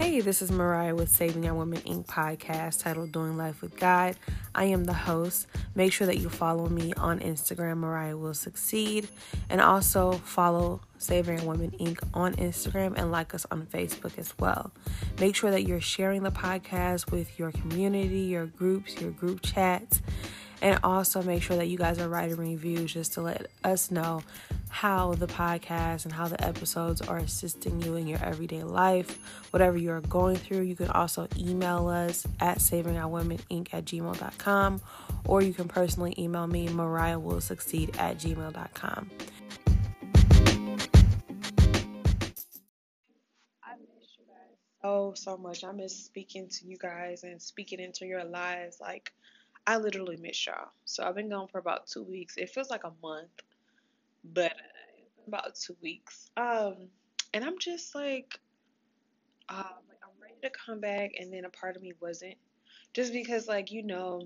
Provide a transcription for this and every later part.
Hey, this is Mariah with Saving Our Women Inc. podcast titled Doing Life with God. I am the host. Make sure that you follow me on Instagram, Mariah Will Succeed, and also follow Saving Women Inc. on Instagram and like us on Facebook as well. Make sure that you're sharing the podcast with your community, your groups, your group chats, and also make sure that you guys are writing reviews just to let us know how the podcast and how the episodes are assisting you in your everyday life, whatever you're going through. You can also email us at savingourwomeninc at gmail.com or you can personally email me, Mariah will succeed at gmail.com. So, so much. I miss speaking to you guys and speaking into your lives. Like, I literally miss y'all. So I've been gone for about two weeks. It feels like a month but about two weeks. Um, and I'm just like, um, like I'm ready to come back, and then a part of me wasn't, just because like you know,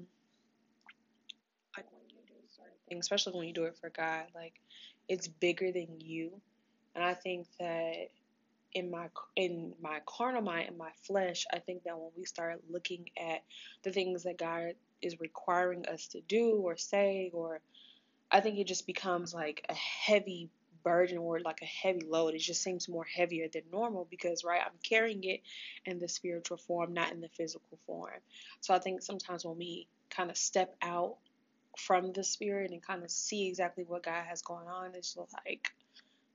like when you do certain things, especially when you do it for God, like it's bigger than you, and I think that in my in my carnal mind in my flesh i think that when we start looking at the things that god is requiring us to do or say or I think it just becomes like a heavy burden or like a heavy load. It just seems more heavier than normal because, right, I'm carrying it in the spiritual form, not in the physical form. So I think sometimes when we kind of step out from the spirit and kind of see exactly what God has going on, it's like,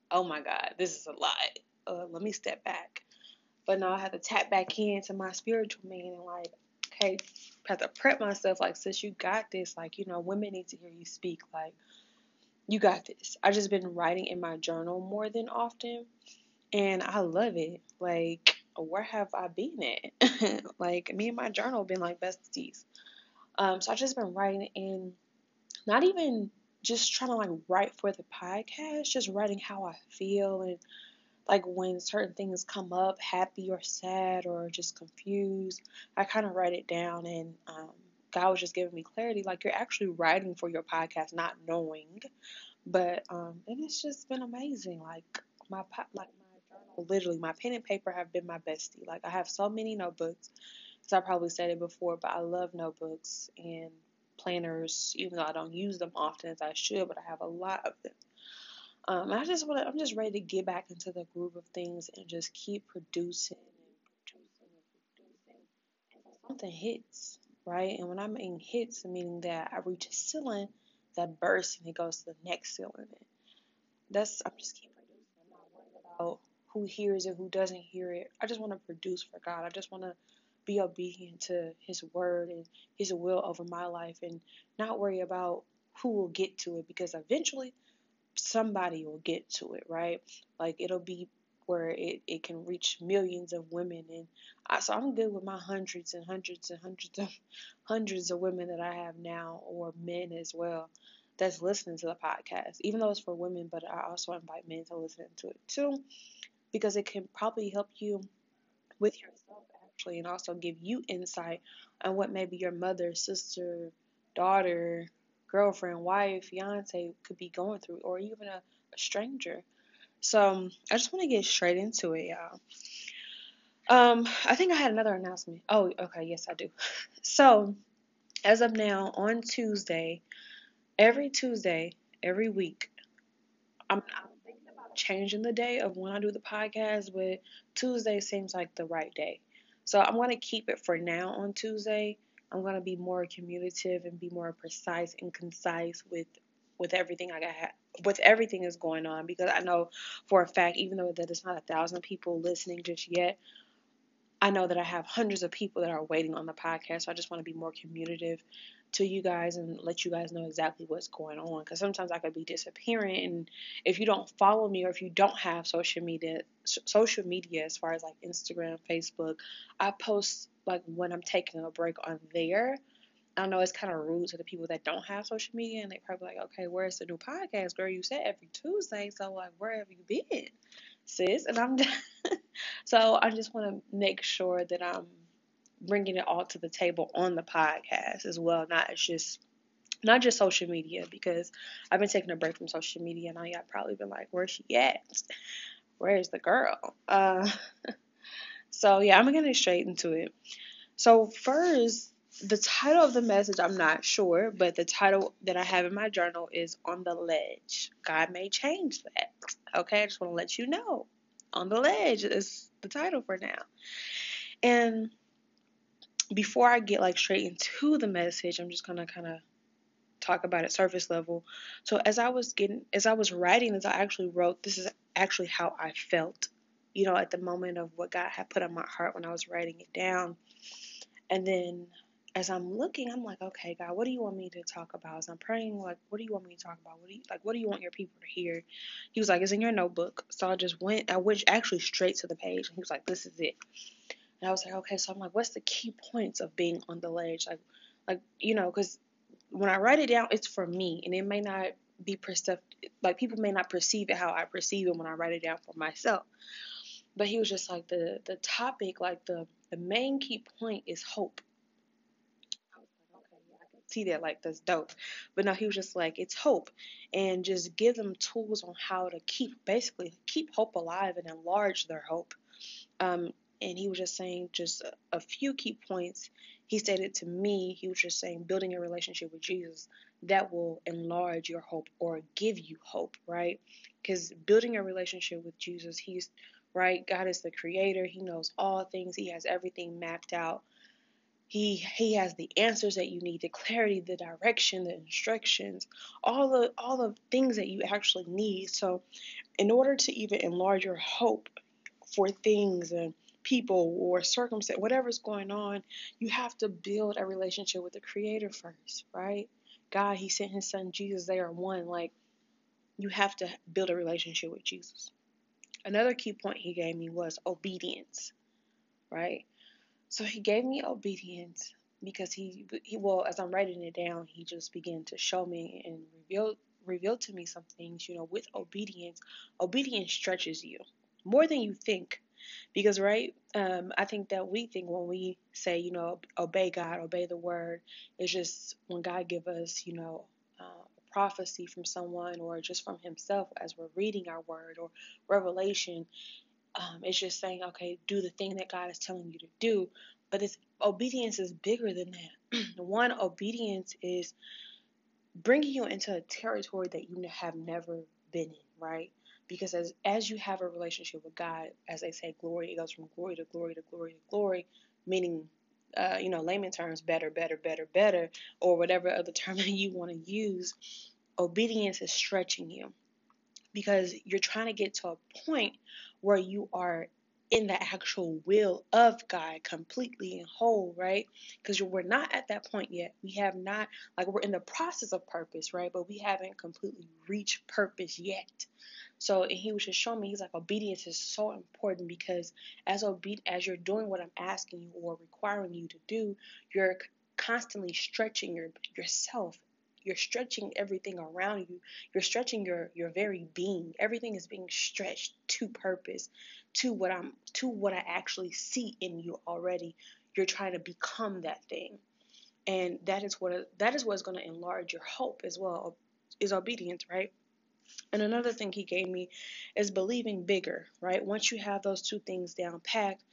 oh my God, this is a lot. Uh, let me step back. But now I have to tap back into my spiritual man and like, okay, have to prep myself like, since you got this. Like, you know, women need to hear you speak. Like, you got this. I just been writing in my journal more than often, and I love it. Like, where have I been at? like, me and my journal been like besties. Um, so I just been writing in, not even just trying to like write for the podcast, just writing how I feel and like when certain things come up, happy or sad or just confused, I kind of write it down and um, God was just giving me clarity. Like you're actually writing for your podcast, not knowing. But um, and it's just been amazing. Like my like my journal, literally my pen and paper have been my bestie. Like I have so many notebooks. As I probably said it before, but I love notebooks and planners, even though I don't use them often as I should. But I have a lot of them. Um, I just want to. I'm just ready to get back into the groove of things and just keep producing and producing and producing. Something hits, right? And when I mean hits, meaning that I reach a ceiling that bursts and it goes to the next ceiling. That's I'm just keep producing. I'm not worried about who hears it, who doesn't hear it. I just want to produce for God. I just want to be obedient to His word and His will over my life, and not worry about who will get to it because eventually somebody will get to it, right? Like it'll be where it, it can reach millions of women and I, so I'm good with my hundreds and hundreds and hundreds of hundreds of women that I have now or men as well that's listening to the podcast even though it's for women but I also invite men to listen to it too because it can probably help you with yourself actually and also give you insight on what maybe your mother sister daughter girlfriend wife fiance could be going through or even a, a stranger so I just want to get straight into it, y'all. Um, I think I had another announcement. Oh, okay, yes, I do. So, as of now, on Tuesday, every Tuesday, every week, I'm, I'm thinking about changing the day of when I do the podcast, but Tuesday seems like the right day. So I'm going to keep it for now on Tuesday. I'm to be more communicative and be more precise and concise with with everything I got with everything that's going on because I know for a fact, even though that it's not a thousand people listening just yet, I know that I have hundreds of people that are waiting on the podcast. So I just want to be more communicative to you guys and let you guys know exactly what's going on. Because sometimes I could be disappearing, and if you don't follow me or if you don't have social media, social media as far as like Instagram, Facebook, I post like when I'm taking a break on there. I know it's kind of rude to the people that don't have social media, and they probably like, okay, where's the new podcast, girl? You said every Tuesday, so like, where have you been, sis? And I'm so I just want to make sure that I'm bringing it all to the table on the podcast as well, not just not just social media because I've been taking a break from social media, and y'all probably been like, where's she at? Where's the girl? Uh, So yeah, I'm gonna get straight into it. So first, the title of the message I'm not sure, but the title that I have in my journal is On the Ledge. God may change that. Okay, I just want to let you know. On the Ledge is the title for now. And before I get like straight into the message, I'm just gonna kind of talk about it surface level. So as I was getting, as I was writing this, I actually wrote, this is actually how I felt, you know, at the moment of what God had put on my heart when I was writing it down. And then as I'm looking, I'm like, okay, God, what do you want me to talk about? As I'm praying, like, what do you want me to talk about? What do you like? What do you want your people to hear? He was like, it's in your notebook. So I just went, I went actually straight to the page, and he was like, this is it. And I was like, okay. So I'm like, what's the key points of being on the ledge? Like, like you know, because when I write it down, it's for me, and it may not be perceived like people may not perceive it how I perceive it when I write it down for myself. But he was just like the the topic, like the the main key point is hope. I was like, okay, yeah, I can see that, like that's dope. But no, he was just like, it's hope, and just give them tools on how to keep basically keep hope alive and enlarge their hope. Um, and he was just saying just a, few key points he stated to me, he was just saying, building a relationship with Jesus that will enlarge your hope or give you hope, right? Because building a relationship with Jesus, he's right. God is the creator. He knows all things. He has everything mapped out. He he has the answers that you need, the clarity, the direction, the instructions, all the all the things that you actually need. So, in order to even enlarge your hope for things and people or circumstance, whatever's going on, you have to build a relationship with the Creator first, right? God, He sent His Son Jesus. They are one. Like, you have to build a relationship with Jesus. Another key point He gave me was obedience, right? So He gave me obedience because He, he well, as I'm writing it down, He just began to show me and reveal reveal to me some things. You know, with obedience, obedience stretches you more than you think because, right, um, I think that we think when we say, you know, obey God, obey the word, it's just when God give us, you know, uh, prophecy from someone or just from Himself as we're reading our word or revelation. Um, it's just saying, okay, do the thing that God is telling you to do. But it's obedience is bigger than that. One, obedience is bringing you into a territory that you have never been in, right? Because as as you have a relationship with God, as they say, glory, it goes from glory to glory to glory to glory, meaning, uh, you know, layman terms, better, better, better, better, or whatever other term that you want to use. Obedience is stretching you because you're trying to get to a point where you are in the actual will of God completely and whole, right? Because we're not at that point yet. We have not, like, we're in the process of purpose, right? But we haven't completely reached purpose yet. So and he was just showing me, he's like, obedience is so important because as obe- as you're doing what I'm asking you or requiring you to do, you're constantly stretching your yourself. You're stretching everything around you. You're stretching your your very being. Everything is being stretched to purpose, to what I'm to what I actually see in you already. You're trying to become that thing. And that is what that is what's going to enlarge your hope as well is obedience, right? And another thing he gave me is believing bigger, right? Once you have those two things down packed,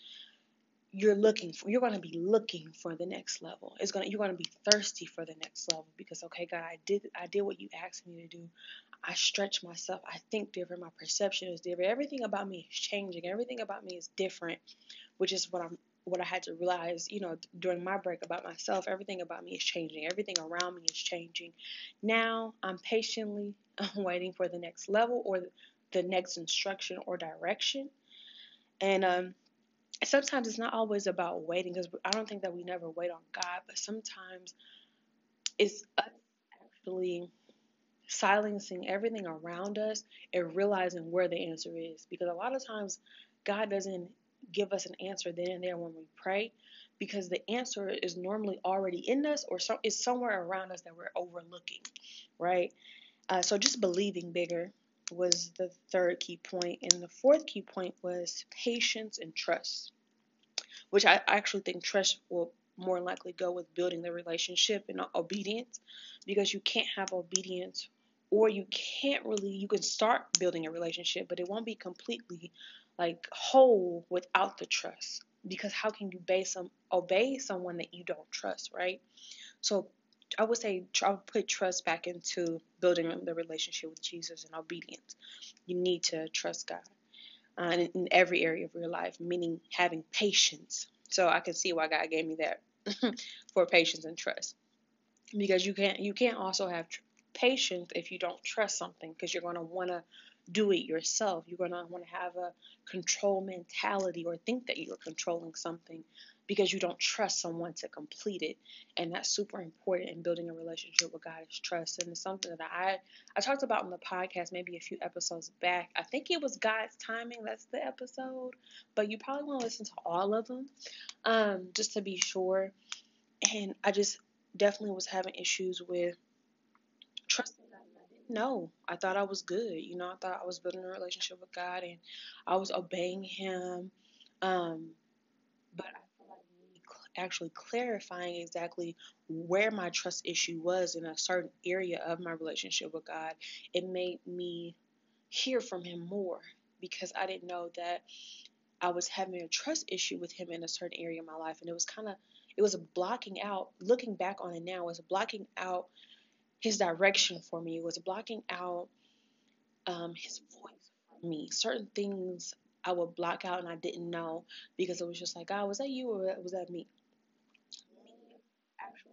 you're looking for you're going to be looking for the next level. It's going to you're going to be thirsty for the next level because okay, God, I did I did what you asked me to do. I stretch myself. I think different. My perception is different. Everything about me is changing. Everything about me is different, which is what I'm what I had to realize, you know, during my break about myself, everything about me is changing. Everything around me is changing. Now I'm patiently waiting for the next level or the next instruction or direction. And um, sometimes it's not always about waiting because I don't think that we never wait on God, but sometimes it's actually silencing everything around us and realizing where the answer is. Because a lot of times God doesn't give us an answer then and there when we pray because the answer is normally already in us or so, is somewhere around us that we're overlooking, right? Uh, so just believing bigger was the third key point, and the fourth key point was patience and trust, which I actually think trust will more likely go with building the relationship and obedience, because you can't have obedience or you can't really you can start building a relationship, but it won't be completely like whole without the trust. because how can you obey some obey someone that you don't trust, right? So I would say I would put trust back into building the relationship with Jesus and obedience. You need to trust God uh, in, in every area of your life, meaning having patience. So I can see why God gave me that for patience and trust, because you can't you can't also have tr- patience if you don't trust something, because you're going to want to do it yourself. You're going to want to have a control mentality or think that you're controlling something because you don't trust someone to complete it. And that's super important in building a relationship with God is trust. And it's something that I, I talked about in the podcast maybe a few episodes back. I think it was God's timing. That's the episode. But you probably want to listen to all of them um, just to be sure. And I just definitely was having issues with trusting. No, I thought I was good. You know, I thought I was building a relationship with God and I was obeying Him. Um, but I actually clarifying exactly where my trust issue was in a certain area of my relationship with God, it made me hear from Him more because I didn't know that I was having a trust issue with Him in a certain area of my life. And it was kind of, it was a blocking out, looking back on it now, it was blocking out His direction for me. Was blocking out um, His voice for me. Certain things I would block out and I didn't know because it was just like, God, was that you or was that me? Me actually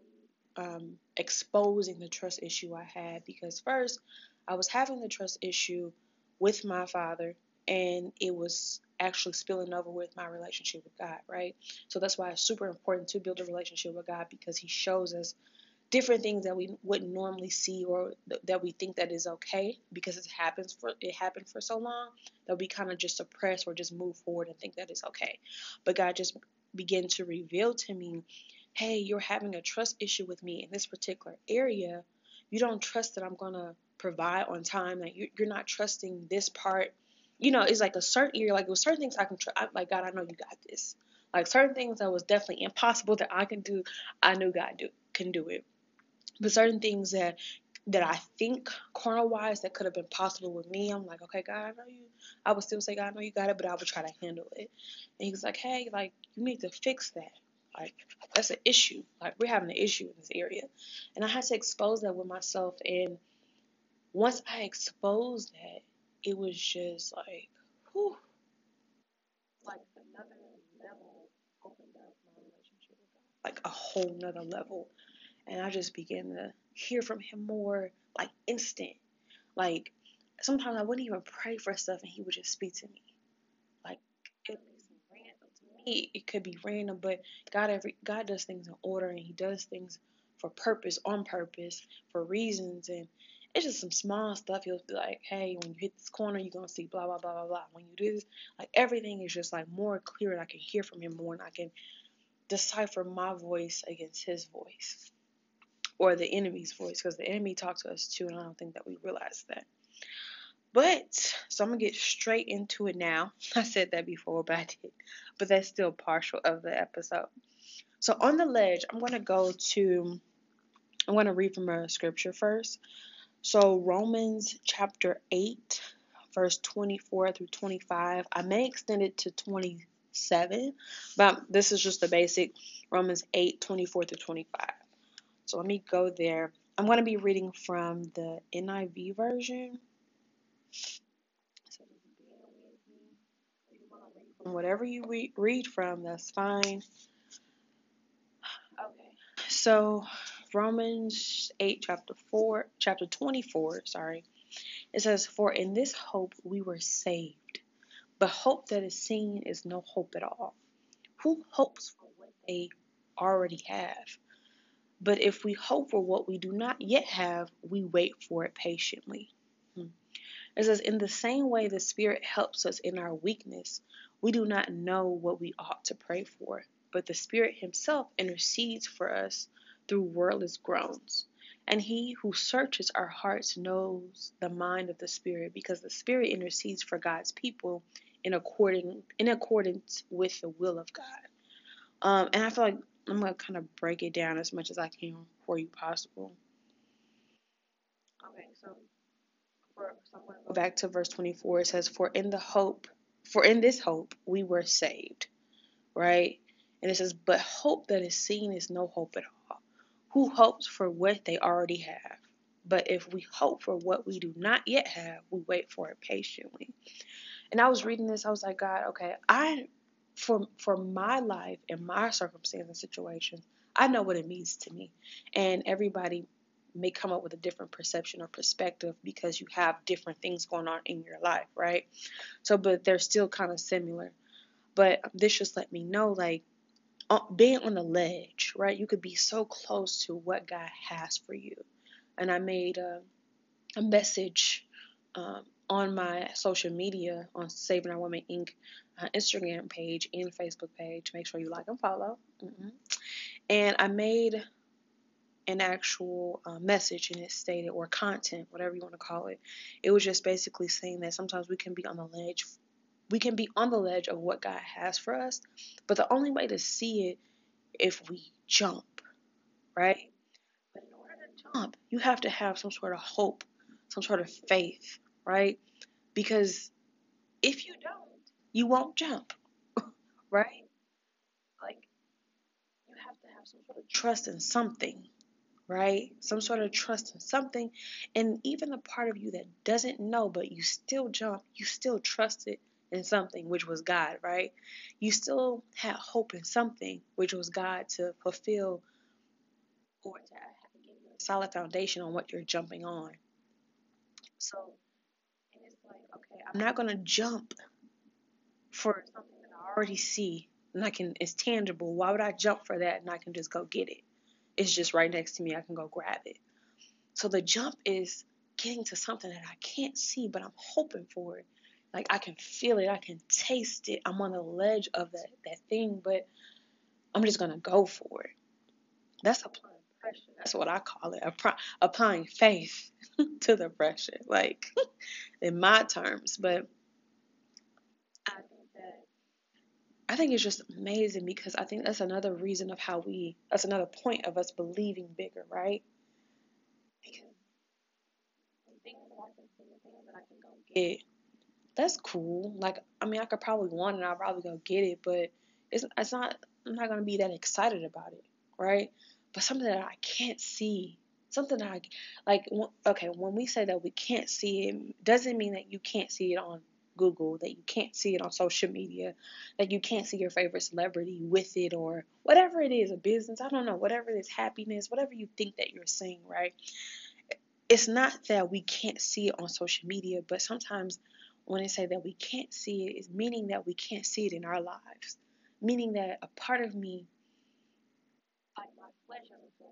um, exposing the trust issue I had because first I was having the trust issue with my father and it was actually spilling over with my relationship with God, right? So that's why it's super important to build a relationship with God because He shows us different things that we wouldn't normally see or th- that we think that is okay because it happens for it happened for so long that we kind of just suppress or just move forward and think that it's okay. But God just began to reveal to me hey, you're having a trust issue with me in this particular area, you don't trust that I'm going to provide on time, that like you're not trusting this part. You know, it's like a certain area, like with certain things I can trust. Like, God, I know you got this. Like certain things that was definitely impossible that I can do, I knew God do can do it. But certain things that that I think carnal wise that could have been possible with me, I'm like, okay, God, I know you. I would still say, God, I know you got it, but I would try to handle it. And he was like, hey, like you need to fix that. Like that's an issue. Like we're having an issue in this area. And I had to expose that with myself and once I exposed that, it was just like whew. Like another level opened up my relationship with God. Like a whole nother level. And I just began to hear from him more like instant. Like sometimes I wouldn't even pray for stuff and he would just speak to me. Like it was random to me it could be random, but God every God does things in order and He does things for purpose, on purpose, for reasons, and it's just some small stuff. He'll be like, hey, when you hit this corner, you're gonna see blah blah blah blah blah. When you do this, like everything is just like more clear, and I can hear from Him more, and I can decipher my voice against His voice or the enemy's voice, because the enemy talks to us too, and I don't think that we realize that. But so I'm gonna get straight into it now. I said that before, but I did. But that's still partial of the episode. So on the ledge, I'm gonna go to I'm gonna read from a scripture first. So Romans chapter 8, verse 24 through 25. I may extend it to 27, but this is just the basic Romans 8, 24 through 25. So let me go there. I'm going to be reading from the NIV version. whatever you re- read from, that's fine. Okay. So, Romans 8, chapter 4, chapter 24, sorry. It says, For in this hope we were saved. But hope that is seen is no hope at all. Who hopes for what they already have? But if we hope for what we do not yet have, we wait for it patiently. Hmm. It says, In the same way the Spirit helps us in our weakness, we do not know what we ought to pray for, but the Spirit Himself intercedes for us through wordless groans. And He who searches our hearts knows the mind of the Spirit, because the Spirit intercedes for God's people in according in accordance with the will of God. Um, and I feel like I'm gonna kind of break it down as much as I can for you possible. Okay, so for, so go back to verse 24. It says, "For in the hope for in this hope we were saved. right? And it says, But hope that is seen is no hope at all. Who hopes for what they already have? But if we hope for what we do not yet have, we wait for it patiently. And I was reading this, I was like, God, okay, I for for my life and my circumstance and situation, I know what it means to me. And everybody may come up with a different perception or perspective because you have different things going on in your life, right? So, but they're still kind of similar. But this just let me know, like, being on the ledge, right? You could be so close to what God has for you. And I made a, a message um, on my social media on Saving Our Women Inc. Uh, Instagram page and Facebook page. Make sure you like and follow. Mm-hmm. And I made an actual uh, message and it stated, or content, whatever you want to call it. It was just basically saying that sometimes we can be on the ledge. We can be on the ledge of what God has for us, but the only way to see it if we jump, right? But in order to jump, you have to have some sort of hope, some sort of faith, right? Because if you don't, you won't jump, right? Like, you have to have some sort of trust in something, right? Some sort of trust in something. And even the part of you that doesn't know, but you still jump, you still trusted in something, which was God, right? You still had hope in something, which was God to fulfill or to give you a solid foundation on what you're jumping on. So, it's like, okay, I'm not going to jump for something that I already see and I can, it's tangible. Why would I jump for that and I can just go get it? It's just right next to me. I can go grab it. So the jump is getting to something that I can't see, but I'm hoping for it. Like I can feel it, I can taste it. I'm on the ledge of that, that thing, but I'm just gonna go for it. That's applying pressure. That's what I call it. applying faith to the pressure, like in my terms. But I I think it's just amazing because I think that's another reason of how we, that's another point of us believing bigger, right? Because that's cool. Like, I mean, I could probably want it, I'll probably go get it, but it's, it's not, I'm not going to be that excited about it, right? But something that I can't see, something that I, like, okay, when we say that we can't see it, doesn't mean that you can't see it on Google, that you can't see it on social media, that you can't see your favorite celebrity with it, or whatever it is, a business, I don't know, whatever it is, happiness, whatever you think that you're seeing, right? It's not that we can't see it on social media, but sometimes when I say that we can't see it, is meaning that we can't see it in our lives. Meaning that a part of me,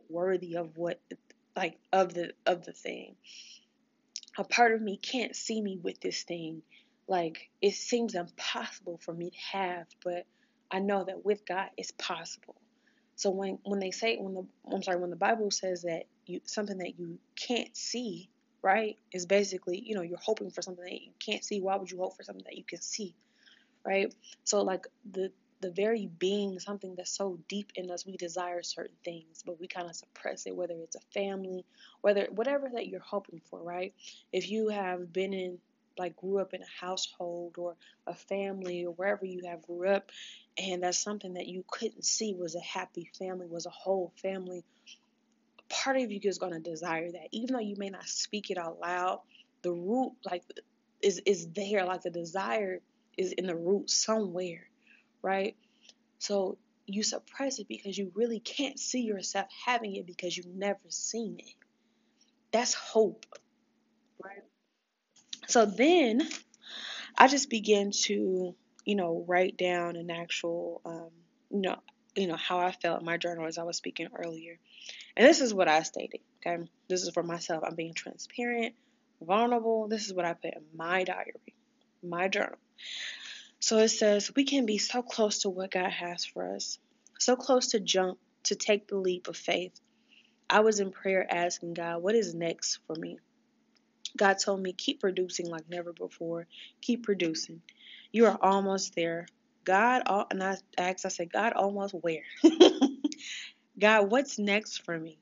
worthy of what, like of the of the thing. A part of me can't see me with this thing like it seems impossible for me to have, but I know that with God it's possible. So when when they say when the I'm sorry when the Bible says that you something that you can't see, right, is basically you know you're hoping for something that you can't see. Why would you hope for something that you can see, right? So like the the very being something that's so deep in us we desire certain things but we kind of suppress it whether it's a family whether whatever that you're hoping for right if you have been in like grew up in a household or a family or wherever you have grew up and that's something that you couldn't see was a happy family was a whole family. Part of you is going to desire that. Even though you may not speak it out loud the root like is is there. Like the desire is in the root somewhere right? So you suppress it because you really can't see yourself having it because you've never seen it. That's hope right so then I just began to, you know, write down an actual, um, you know, you know how I felt in my journal as I was speaking earlier. And this is what I stated. Okay, this is for myself. I'm being transparent, vulnerable. This is what I put in my diary, my journal. So it says we can be so close to what God has for us, so close to jump to take the leap of faith. I was in prayer asking God, what is next for me? God told me, keep producing like never before. Keep producing. You are almost there. God, and I asked, I said, God, almost where? God, what's next for me?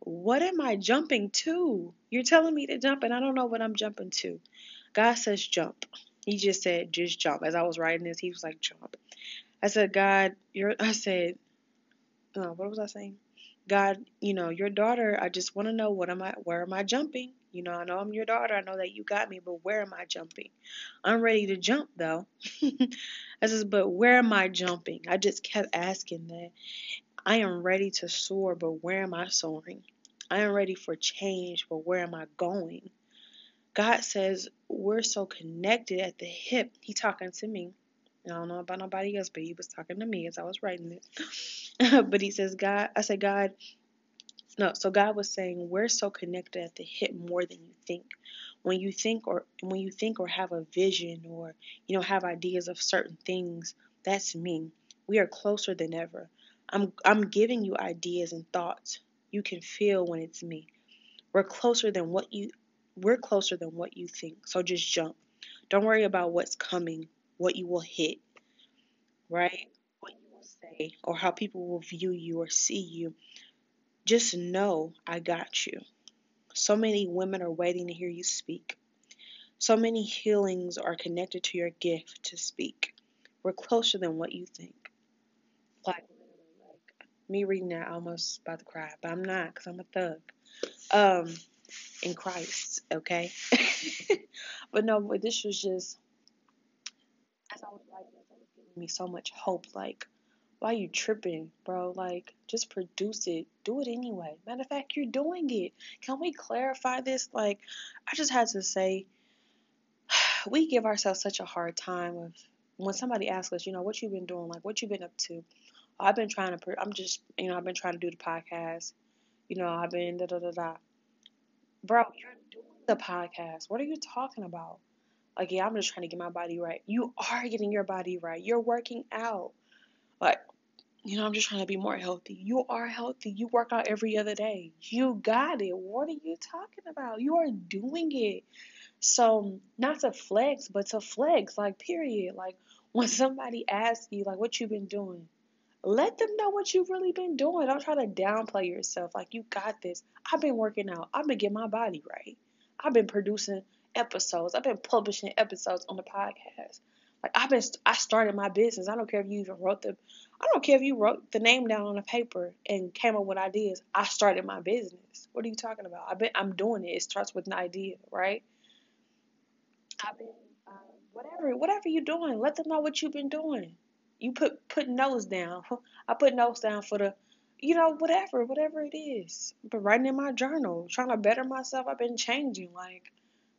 What am I jumping to? You're telling me to jump, and I don't know what I'm jumping to. God says jump. He just said, just jump. As I was writing this, he was like, jump. I said, God, you're, I said, no, what was I saying? God, you know, your daughter, I just want to know what am I, where am I jumping? You know, I know I'm your daughter. I know that you got me, but where am I jumping? I'm ready to jump though. I says, but where am I jumping? I just kept asking that. I am ready to soar, but where am I soaring? I am ready for change, but where am I going? God says we're so connected at the hip. He talking to me. I don't know about nobody else, but he was talking to me as I was writing it. but he says, God, I said, God, no. So God was saying we're so connected at the hip more than you think. When you think or when you think or have a vision or you know have ideas of certain things, that's me. We are closer than ever. I'm I'm giving you ideas and thoughts. You can feel when it's me. We're closer than what you we're closer than what you think. So just jump. Don't worry about what's coming, what you will hit, right? What you will say, or how people will view you or see you. Just know I got you. So many women are waiting to hear you speak. So many healings are connected to your gift to speak. We're closer than what you think. Like, like me reading that, I almost about to cry, but I'm not because I'm a thug. Um, in Christ, okay? but no, but this was just as I was writing it was giving me so much hope. Like, why you tripping, bro? Like, just produce it. Do it anyway. Matter of fact, you're doing it. Can we clarify this? Like, I just had to say, we give ourselves such a hard time of when somebody asks us, you know, what you've been doing, like what you've been up to. I've been trying to, I'm just, you know, I've been trying to do the podcast. You know, I've been da da da da. Bro, you're doing the podcast. What are you talking about? Like, yeah, I'm just trying to get my body right. You are getting your body right. You're working out. Like, you know, I'm just trying to be more healthy. You are healthy. You work out every other day. You got it. What are you talking about? You are doing it. So, not to flex, but to flex, like, period. Like, when somebody asks you, like, what you've been doing, let them know what you've really been doing. Don't try to downplay yourself. Like, you got this. I've been working out. I've been getting my body right. I've been producing episodes. I've been publishing episodes on the podcast. Like I've been, I started my business. I don't care if you even wrote the, I don't care if you wrote the name down on a paper and came up with ideas. I started my business. What are you talking about? I've been, I'm doing it. It starts with an idea, right? I've been, uh, whatever, whatever you're doing, let them know what you've been doing. You put put notes down. I put notes down for the, you know, whatever, whatever it is. Been writing in my journal, trying to better myself. I've been changing, like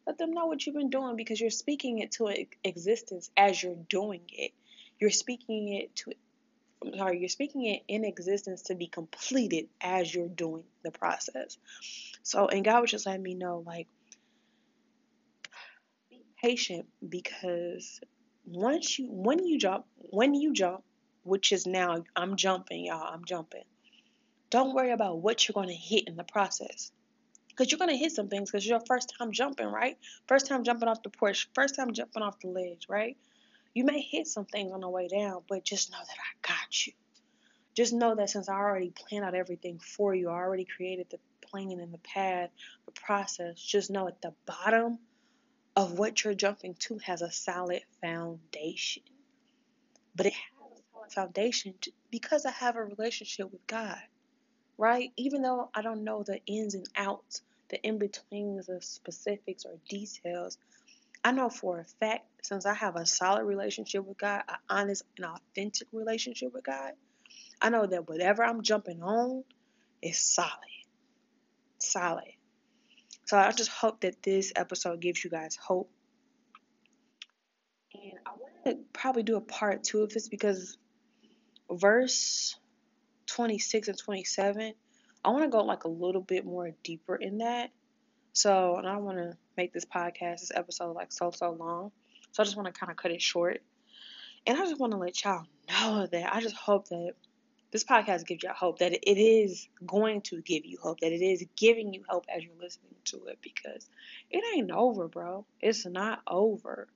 let them know what you've been doing because you're speaking it to existence as you're doing it. You're speaking it to I'm sorry, you're speaking it in existence to be completed as you're doing the process. So, and God was just letting me know, like, be patient because once you, when you jump, when you jump, which is now, I'm jumping, y'all, I'm jumping. Don't worry about what you're going to hit in the process because you're gonna hit some things because you're your first time jumping, right? First time jumping off the porch, first time jumping off the ledge, right? You may hit some things on the way down, but just know that I got you. Just know that since I already planned out everything for you, I already created the plan and the path, the process. Just know at the bottom of what you're jumping to has a solid foundation. But it has a solid foundation because I have a relationship with God right? Even though I don't know the ins and outs, the in betweens of specifics or details, I know for a fact, since I have a solid relationship with God, an honest and authentic relationship with God, I know that whatever I'm jumping on is solid. Solid. So I just hope that this episode gives you guys hope. And I want to probably do a part two of this because verse 26 and 27, I want to go like a little bit more deeper in that. So, and I want to make this podcast, this episode, like so, so long. So I just want to kind of cut it short. And I just want to let y'all know that I just hope that this podcast gives y'all hope that it is going to give you hope, that it is giving you hope as you're listening to it because it ain't over, bro. It's not over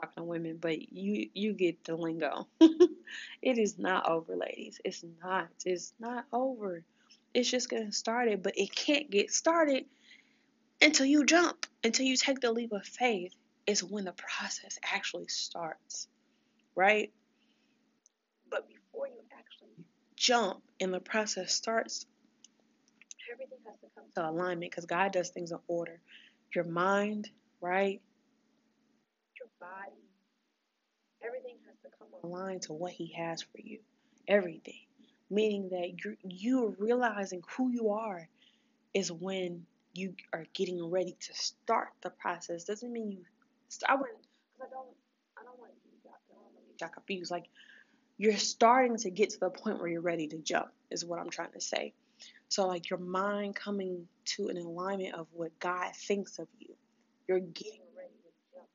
talking to women, but you you get the lingo. it is not over, ladies. It's not. It's not over. It's just getting started, but it can't get started until you jump, until you take the leap of faith. Is when the process actually starts, right? But before you actually jump and the process starts, everything has to come to alignment because God does things in order. Your mind, right? Body, everything has to come aligned to what He has for you. Everything. Meaning that you're, you're realizing who you are is when you are getting ready to start the process. Doesn't mean you. I wouldn't, because I don't, I don't want you to get confused. Like you're starting to get to the point where you're ready to jump. Is what I'm trying to say. So like your mind coming to an alignment of what God thinks of you. You're getting ready to jump.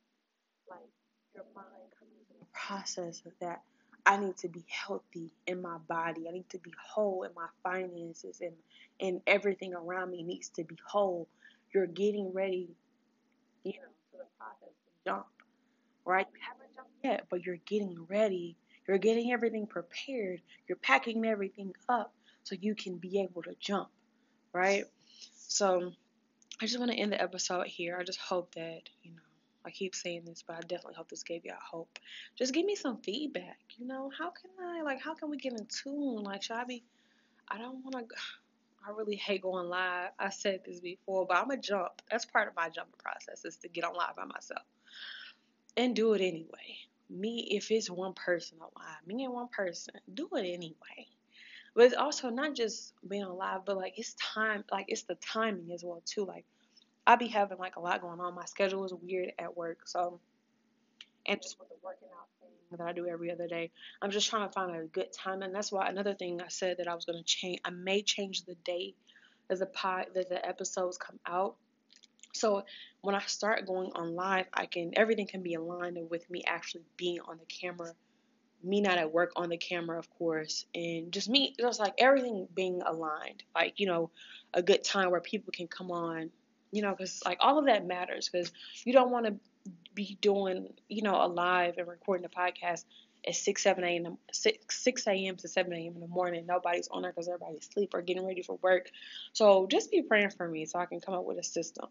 Like your mind coming to the process of that. I need to be healthy in my body. I need to be whole in my finances and and everything around me needs to be whole. You're getting ready, you know, for the process to jump. Right? You haven't jumped yet, but you're getting ready. You're getting everything prepared. You're packing everything up so you can be able to jump, right? So I just want to end the episode here. I just hope that, you know, I keep saying this, but I definitely hope this gave y'all hope. Just give me some feedback. You know, how can I, like, how can we get in tune? Like, should I be, I don't want to, I really hate going live. I said this before, but I'm a jump. That's part of my jumping process is to get on live by myself and do it anyway. Me, if it's one person on live, me and one person, do it anyway. But it's also not just being alive, but like it's time, like it's the timing as well too. Like I be having like a lot going on. My schedule is weird at work, so and just with the working out thing that I do every other day, I'm just trying to find a good time. And that's why another thing I said that I was gonna change. I may change the date as the pod that the episodes come out. So when I start going on live, I can everything can be aligned with me actually being on the camera me not at work on the camera, of course, and just me, just like everything being aligned. Like, you know, a good time where people can come on, you know, because like all of that matters because you don't want to be doing, you know, a live and recording a podcast at 6, 7 a.m. 6, 6 a.m. to 7 a.m. in the morning. Nobody's on there because everybody's asleep or getting ready for work. So just be praying for me so I can come up with a system.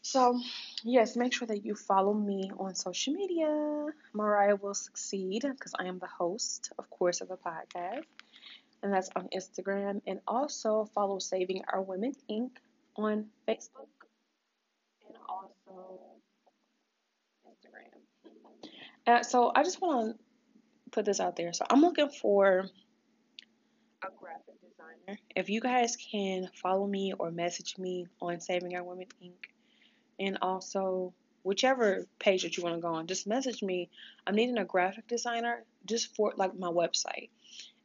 So, yes, make sure that you follow me on social media. Mariah will succeed because I am the host, of course, of the podcast, and that's on Instagram. And also follow Saving Our Women Inc. on Facebook and also Instagram. Uh, so, I just want to put this out there. So, I'm looking for a graphic designer. If you guys can follow me or message me on Saving Our Women Inc and also whichever page that you want to go on, just message me. I'm needing a graphic designer just for like my website.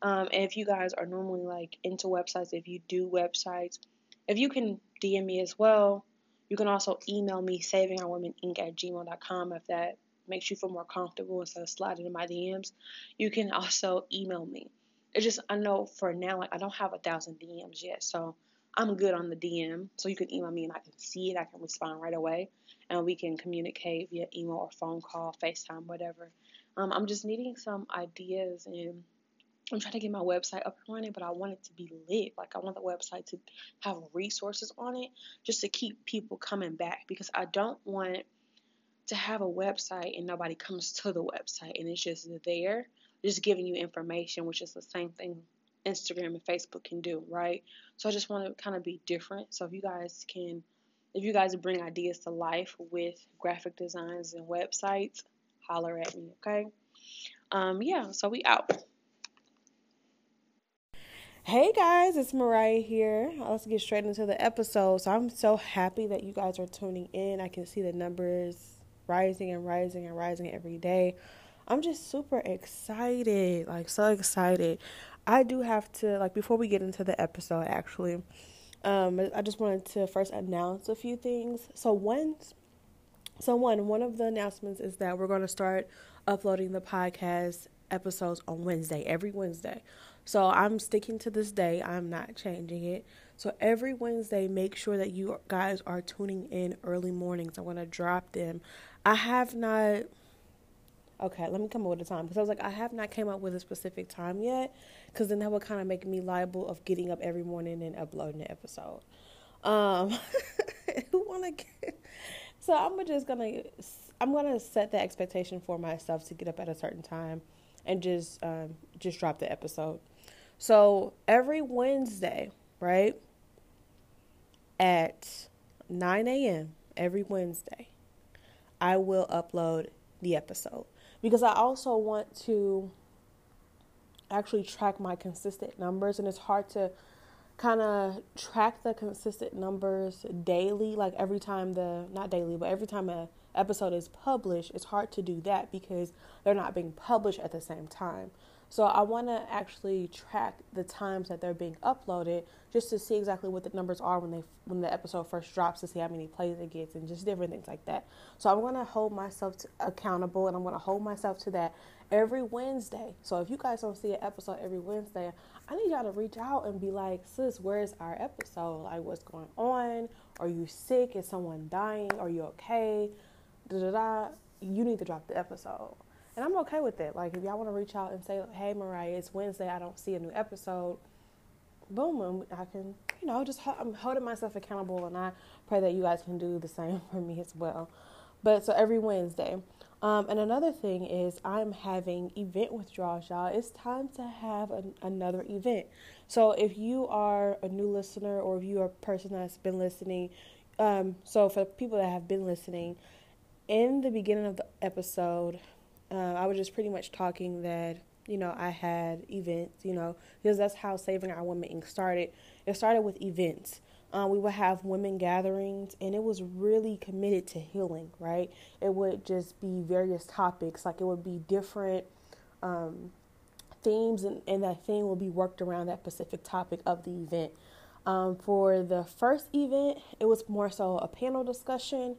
Um, and if you guys are normally like into websites, if you do websites, if you can DM me as well, you can also email me savingourwomeninc at gmail.com if that makes you feel more comfortable instead of sliding in my DMs. You can also email me. It's just I know for now like I don't have a thousand DMs yet, so I'm good on the DM, so you can email me and I can see it. I can respond right away, and we can communicate via email or phone call, FaceTime, whatever. Um, I'm just needing some ideas, and I'm trying to get my website up and running, but I want it to be lit. Like I want the website to have resources on it, just to keep people coming back, because I don't want to have a website and nobody comes to the website and it's just there, just giving you information, which is the same thing Instagram and Facebook can do, right? So I just want to kind of be different. So if you guys can, if you guys bring ideas to life with graphic designs and websites, holler at me, okay? Um, yeah, so we out. Hey guys, it's Mariah here. Let's get straight into the episode. So I'm so happy that you guys are tuning in. I can see the numbers rising and rising and rising every day. I'm just super excited, like so excited. I do have to like before we get into the episode actually. Um, I just wanted to first announce a few things. So one, so one, one of the announcements is that we're going to start uploading the podcast episodes on Wednesday, every Wednesday. So I'm sticking to this day. I'm not changing it. So every Wednesday, make sure that you guys are tuning in early mornings. I'm going to drop them. I have not okay, let me come up with a time because I was like, I have not came up with a specific time yet because then that would kind of make me liable of getting up every morning and uploading an episode. Um, who want to? So I'm just gonna I'm gonna set the expectation for myself to get up at a certain time, and just um, just drop the episode. So every Wednesday, right at 9 a.m. every Wednesday, I will upload the episode because I also want to actually track my consistent numbers, and it's hard to kind of track the consistent numbers daily, like every time the, not daily, but every time a episode is published, it's hard to do that because they're not being published at the same time. So I want to actually track the times that they're being uploaded just to see exactly what the numbers are when they when the episode first drops to see how many plays it gets and just different things like that. So I'm going to hold myself to, accountable and I'm going to hold myself to that every Wednesday. So if you guys don't see an episode every Wednesday, I need y'all to reach out and be like, "Sis, where's our episode? Like what's going on? Are you sick? Is someone dying? Are you okay?" Da da da. You need to drop the episode. And I'm okay with it. Like, if y'all want to reach out and say, hey, Mariah, it's Wednesday, I don't see a new episode, boom, I can, you know, just I'm holding myself accountable, and I pray that you guys can do the same for me as well. But so every Wednesday. Um, and another thing is, I'm having event withdrawals, y'all. It's time to have an, another event. So if you are a new listener or if you are a person that's been listening, um, so for people that have been listening, in the beginning of the episode, uh, I was just pretty much talking that you know I had events, you know, because that's how Saving Our Women Inc. started. It started with events. Um, we would have women gatherings, and it was really committed to healing. Right? It would just be various topics, like it would be different um, themes, and, and that theme will be worked around that specific topic of the event. Um, for the first event, it was more so a panel discussion.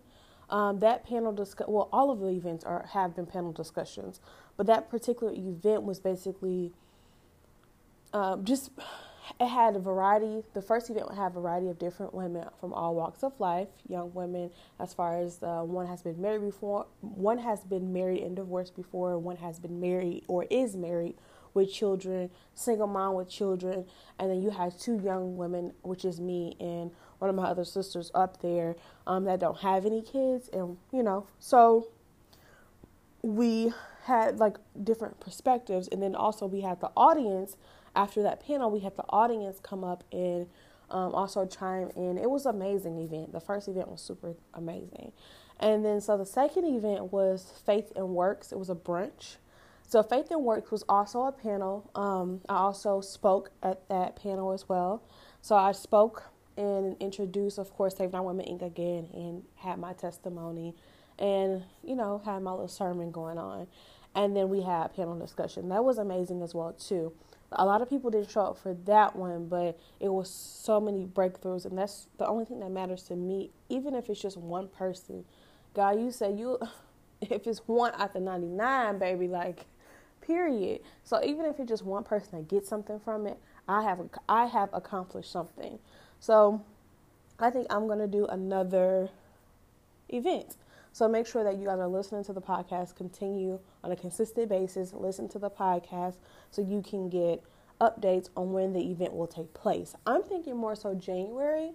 Um, that panel discuss well, all of the events are have been panel discussions, but that particular event was basically um, just it had a variety. The first event have a variety of different women from all walks of life, young women. As far as uh, one has been married before, one has been married and divorced before, one has been married or is married with children, single mom with children, and then you had two young women, which is me and one of my other sisters up there um, that don't have any kids, and you know, so we had like different perspectives, and then also we had the audience after that panel. We had the audience come up and um, also chime in. It was an amazing event. The first event was super amazing, and then so the second event was Faith and Works. It was a brunch. So Faith and Works was also a panel. Um, I also spoke at that panel as well. So I spoke and introduce, of course, Save Our Women Inc. again and had my testimony and, you know, had my little sermon going on. And then we had panel discussion. That was amazing as well, too. A lot of people didn't show up for that one, but it was so many breakthroughs. And that's the only thing that matters to me, even if it's just one person. God, you say you, if it's one out of 99, baby, like, period. So even if it's just one person that gets something from it, I have I have accomplished something. So I think I'm going to do another event. So make sure that you guys are listening to the podcast, continue on a consistent basis, listen to the podcast so you can get updates on when the event will take place. I'm thinking more so January.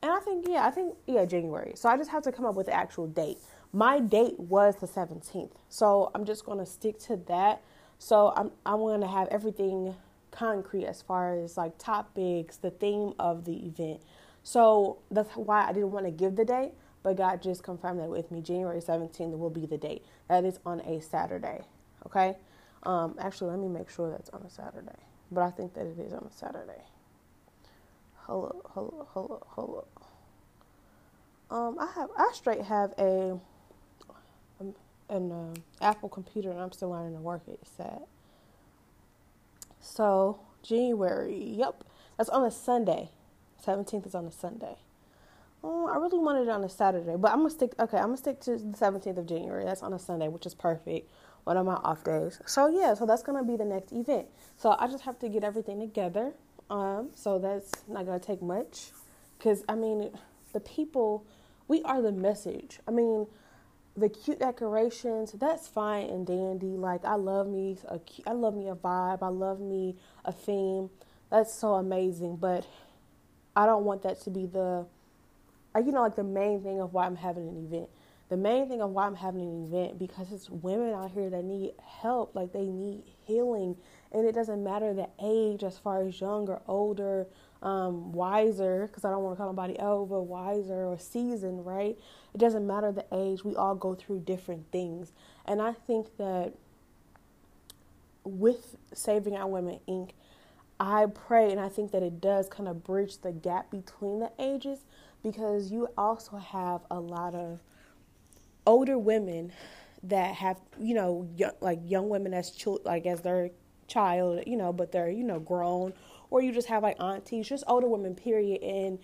And I think, yeah, I think, yeah, January. So I just have to come up with the actual date. My date was the 17th. So I'm just going to stick to that. So I'm, I'm going to have everything concrete as far as like topics, the theme of the event. So that's why I didn't want to give the date, but God just confirmed that with me. January 17th will be the date. That is on a Saturday. Okay. Um, actually, let me make sure that's on a Saturday, but I think that it is on a Saturday. Hold up, hold up. Um, I have I straight have a um, an uh, Apple computer, and I'm still learning to work it. It's sad. So January, yep, that's on a Sunday. Seventeenth is on a Sunday. Oh, I really wanted it on a Saturday, but I'm gonna stick. Okay, I'm gonna stick to the seventeenth of January. That's on a Sunday, which is perfect. One of my off days. So yeah, so that's gonna be the next event. So I just have to get everything together. Um, so that's not gonna take much, because I mean, the people, we are the message. I mean, the cute decorations that's fine and dandy. Like i love me a cute, I love me a vibe. I love me a theme. That's so amazing. But i don't want that to be the uh, you know like the main thing of why i'm having an event. The main thing of why I'm having an event because it's women out here that need help, like they need healing, and it doesn't matter the age as far as young or older, um, wiser, because I don't want to call nobody over, wiser or seasoned, right? It doesn't matter the age. We all go through different things, and I think that with Saving Our Women Inc., I pray and I think that it does kind of bridge the gap between the ages because you also have a lot of older women that have you know young, like young women as child like as their child you know but they're you know grown or you just have like aunties just older women period. And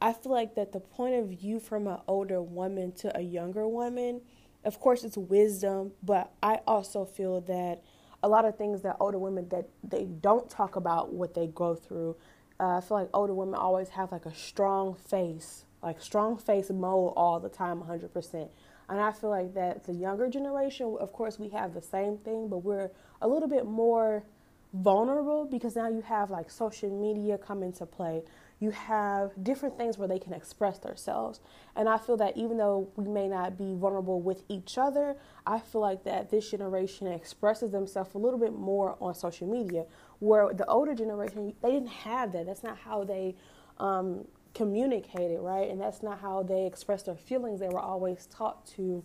i feel like that the point of view from an older woman to a younger woman of course it's wisdom but i also feel that a lot of things that older women that they don't talk about what they go through uh, i feel like older women always have like a strong face like strong face mode all the time 100% and I feel like that the younger generation, of course, we have the same thing, but we're a little bit more vulnerable because now you have like social media come into play. You have different things where they can express themselves. And I feel that even though we may not be vulnerable with each other, I feel like that this generation expresses themselves a little bit more on social media, where the older generation, they didn't have that. That's not how they um, communicated, right? And that's not how they expressed their feelings. They were always taught to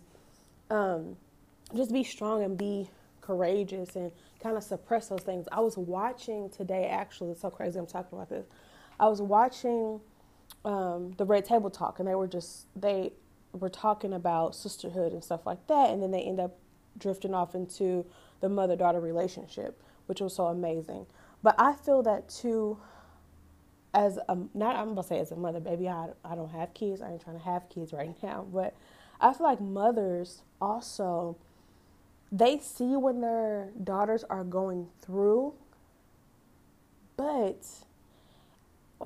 um, just be strong and be courageous and kind of suppress those things. I was watching today, actually, it's so crazy I'm talking about this. I was watching um, the Red Table Talk, and they were just, they were talking about sisterhood and stuff like that. And then they end up drifting off into the mother daughter relationship, which was so amazing. But I feel that too as a not I'm gonna say as a mother, baby, I I don't have kids. I ain't trying to have kids right now, but I feel like mothers also they see when their daughters are going through, but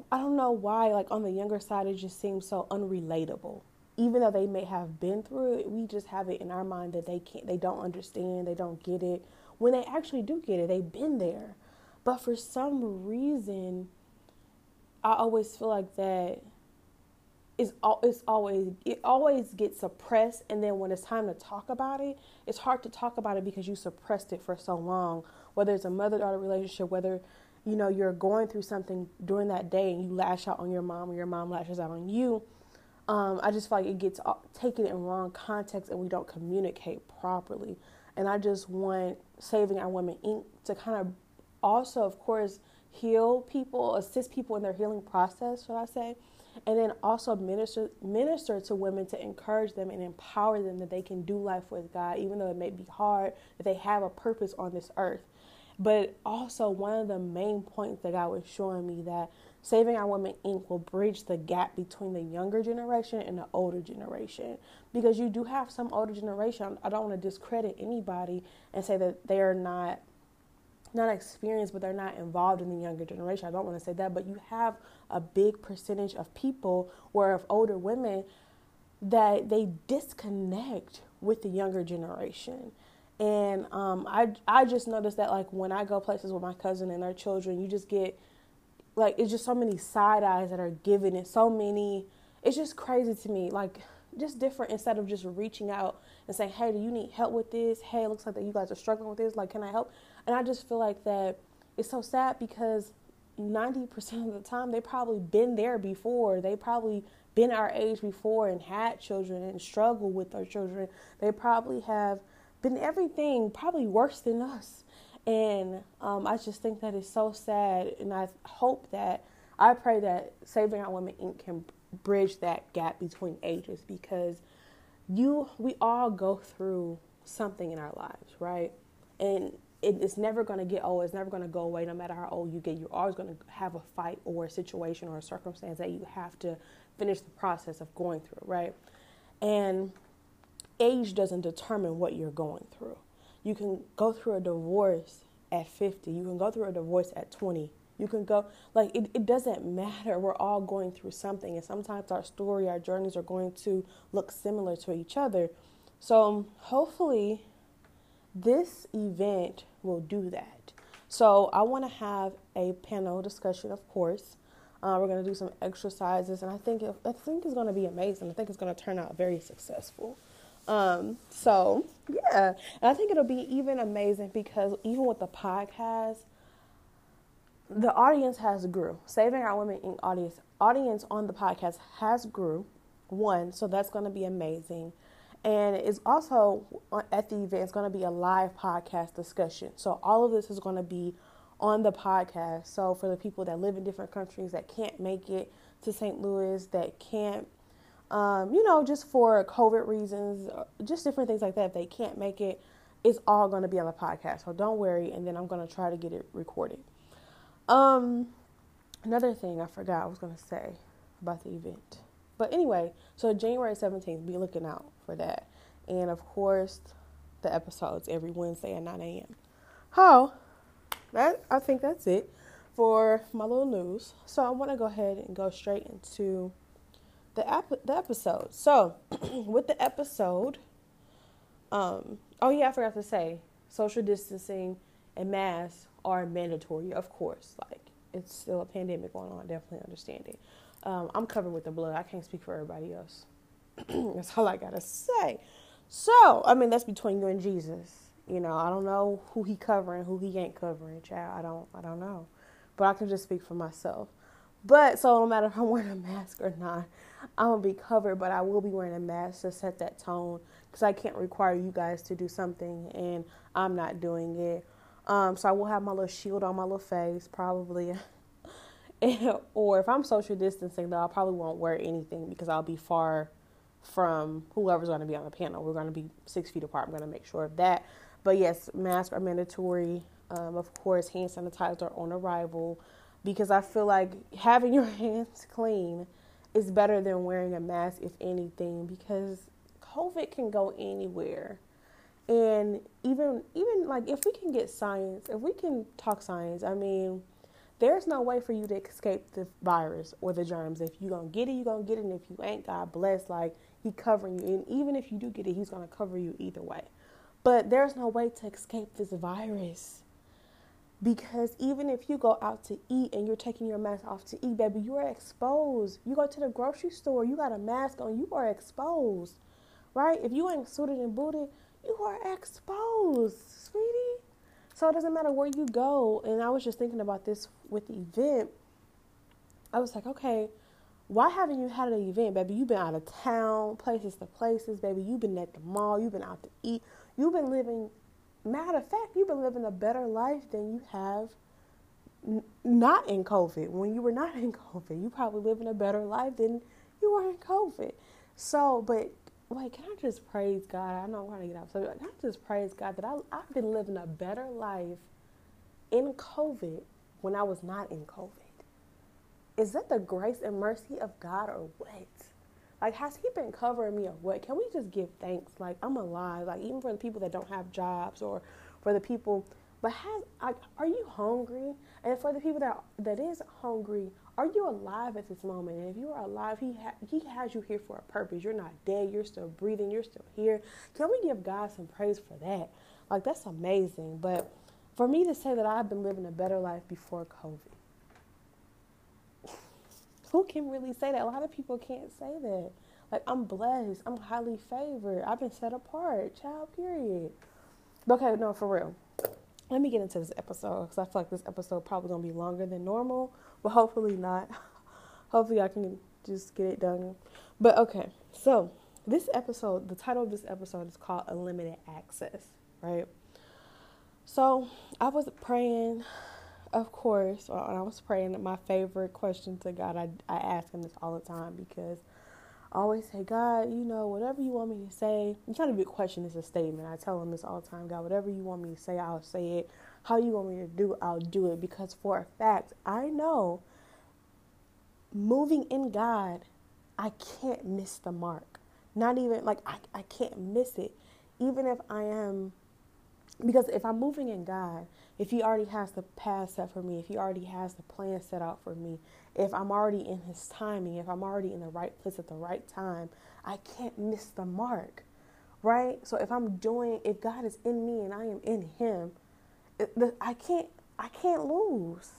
I don't know why. Like on the younger side, it just seems so unrelatable. Even though they may have been through it, we just have it in our mind that they can't, they don't understand, they don't get it. When they actually do get it, they've been there. But for some reason, I always feel like that is it's always it always gets suppressed and then when it's time to talk about it it's hard to talk about it because you suppressed it for so long whether it's a mother daughter relationship whether you know you're going through something during that day and you lash out on your mom or your mom lashes out on you. Um, i just feel like it gets taken in wrong context and we don't communicate properly. And i just want saving our women inc. to kind of also of course heal people, assist people in their healing process, should I say, and then also minister minister to women to encourage them and empower them that they can do life with God, even though it may be hard, that they have a purpose on this earth. But also one of the main points that God was showing me that Saving Our Women Inc. will bridge the gap between the younger generation and the older generation. Because you do have some older generation. I don't want to discredit anybody and say that they are not not experienced, but they're not involved in the younger generation. I don't want to say that, but you have a big percentage of people, where of older women, that they disconnect with the younger generation. And um, I I just noticed that like when I go places with my cousin and their children, you just get like it's just so many side eyes that are given and so many. It's just crazy to me. Like just different instead of just reaching out and saying, "Hey, do you need help with this? Hey, it looks like that you guys are struggling with this. Like, can I help?" And I just feel like that it's so sad because 90% of the time they probably been there before. They probably been our age before and had children and struggled with their children. They probably have been everything, probably worse than us. And um, I just think that is so sad. And I hope that, I pray that Saving Our Women Inc. can bridge that gap between ages because you, we all go through something in our lives, right? And it's never going to get old. It's never going to go away. No matter how old you get, you're always going to have a fight or a situation or a circumstance that you have to finish the process of going through, right? And age doesn't determine what you're going through. You can go through a divorce at 50. You can go through a divorce at 20. You can go, like, it, it doesn't matter. We're all going through something. And sometimes our story, our journeys are going to look similar to each other. So hopefully, this event will do that. So I want to have a panel discussion, of course. Uh, we're going to do some exercises, and I think I think it's going to be amazing. I think it's going to turn out very successful. Um, so yeah, and I think it'll be even amazing because even with the podcast, the audience has grew. Saving Our Women Inc. audience audience on the podcast has grew. One, so that's going to be amazing. And it's also at the event, it's going to be a live podcast discussion. So all of this is going to be on the podcast. So for the people that live in different countries that can't make it to St. Louis, that can't, um, you know, just for COVID reasons, uh, just different things like that, they can't make it, it's all going to be on the podcast. So don't worry. And then I'm going to try to get it recorded. Um, another thing I forgot I was going to say about the event. But anyway, so January 17th, be looking out for that. And of course, the episodes every Wednesday at 9 a.m. How? That I think that's it for my little news. So I want to go ahead and go straight into the ap- the episode. So with the episode, um, oh yeah, I forgot to say, social distancing and masks are mandatory, of course. Like it's still a pandemic going on. Definitely understand it. Um, I'm covered with the blood. I can't speak for everybody else. that's all I gotta say. So, I mean, that's between you and Jesus. You know, I don't know who he covering, who he ain't covering, child. I don't, I don't know, but I can just speak for myself. But so no matter if I'm wearing a mask or not, I'm gonna be covered. But I will be wearing a mask to set that tone because I can't require you guys to do something and I'm not doing it. Um, so I will have my little shield on my little face, probably. or if I'm social distancing, though, I probably won't wear anything because I'll be far from whoever's going to be on the panel. We're going to be six feet apart. I'm going to make sure of that. But yes, masks are mandatory. Um, of course, hand sanitizer on arrival because I feel like having your hands clean is better than wearing a mask, if anything, because COVID can go anywhere and even even like if we can get science if we can talk science i mean there's no way for you to escape the virus or the germs. If you're gonna get it you're gonna get it and if you ain't god bless like he covering you. And even if you do get it he's gonna cover you either way. But there's no way to escape this virus. Because even if you go out to eat and you're taking your mask off to eat baby you are exposed. You go to the grocery store you got a mask on you are exposed right? If you ain't suited and booted you are exposed, sweetie. So it doesn't matter where you go. And I was just thinking about this with the event. I was like, okay, why haven't you had an event, baby? You've been out of town, places to places, baby. You've been at the mall, you've been out to eat. You've been living, matter of fact, you've been living a better life than you have n- not in COVID. When you were not in COVID, you probably living a better life than you were in COVID. So, but like, can I just praise God? I know I'm going to get off. So, can I just praise God that I, I've been living a better life in COVID when I was not in COVID? Is that the grace and mercy of God or what? Like, has He been covering me or what? Can we just give thanks? Like, I'm alive. Like, even for the people that don't have jobs or for the people, but has, like, are you hungry? And for the people that that is hungry, are you alive at this moment? And if you are alive, he ha- he has you here for a purpose. You're not dead. You're still breathing. You're still here. Can we give God some praise for that? Like that's amazing. But for me to say that I've been living a better life before COVID, who can really say that? A lot of people can't say that. Like I'm blessed. I'm highly favored. I've been set apart. Child. Period. Okay, no, for real let me get into this episode because I feel like this episode probably gonna be longer than normal, but hopefully not. hopefully I can just get it done. But okay, so this episode, the title of this episode is called Unlimited Access, right? So I was praying, of course, and I was praying my favorite question to God. I I ask Him this all the time because I always say, God, you know, whatever you want me to say. It's not a big question, it's a statement. I tell him this all the time, God, whatever you want me to say, I'll say it. How you want me to do, I'll do it. Because for a fact, I know moving in God, I can't miss the mark. Not even like I, I can't miss it. Even if I am because if I'm moving in God, if He already has the path set for me, if He already has the plan set out for me, if I'm already in His timing, if I'm already in the right place at the right time, I can't miss the mark, right? So if I'm doing, if God is in me and I am in Him, I can't, I can't lose.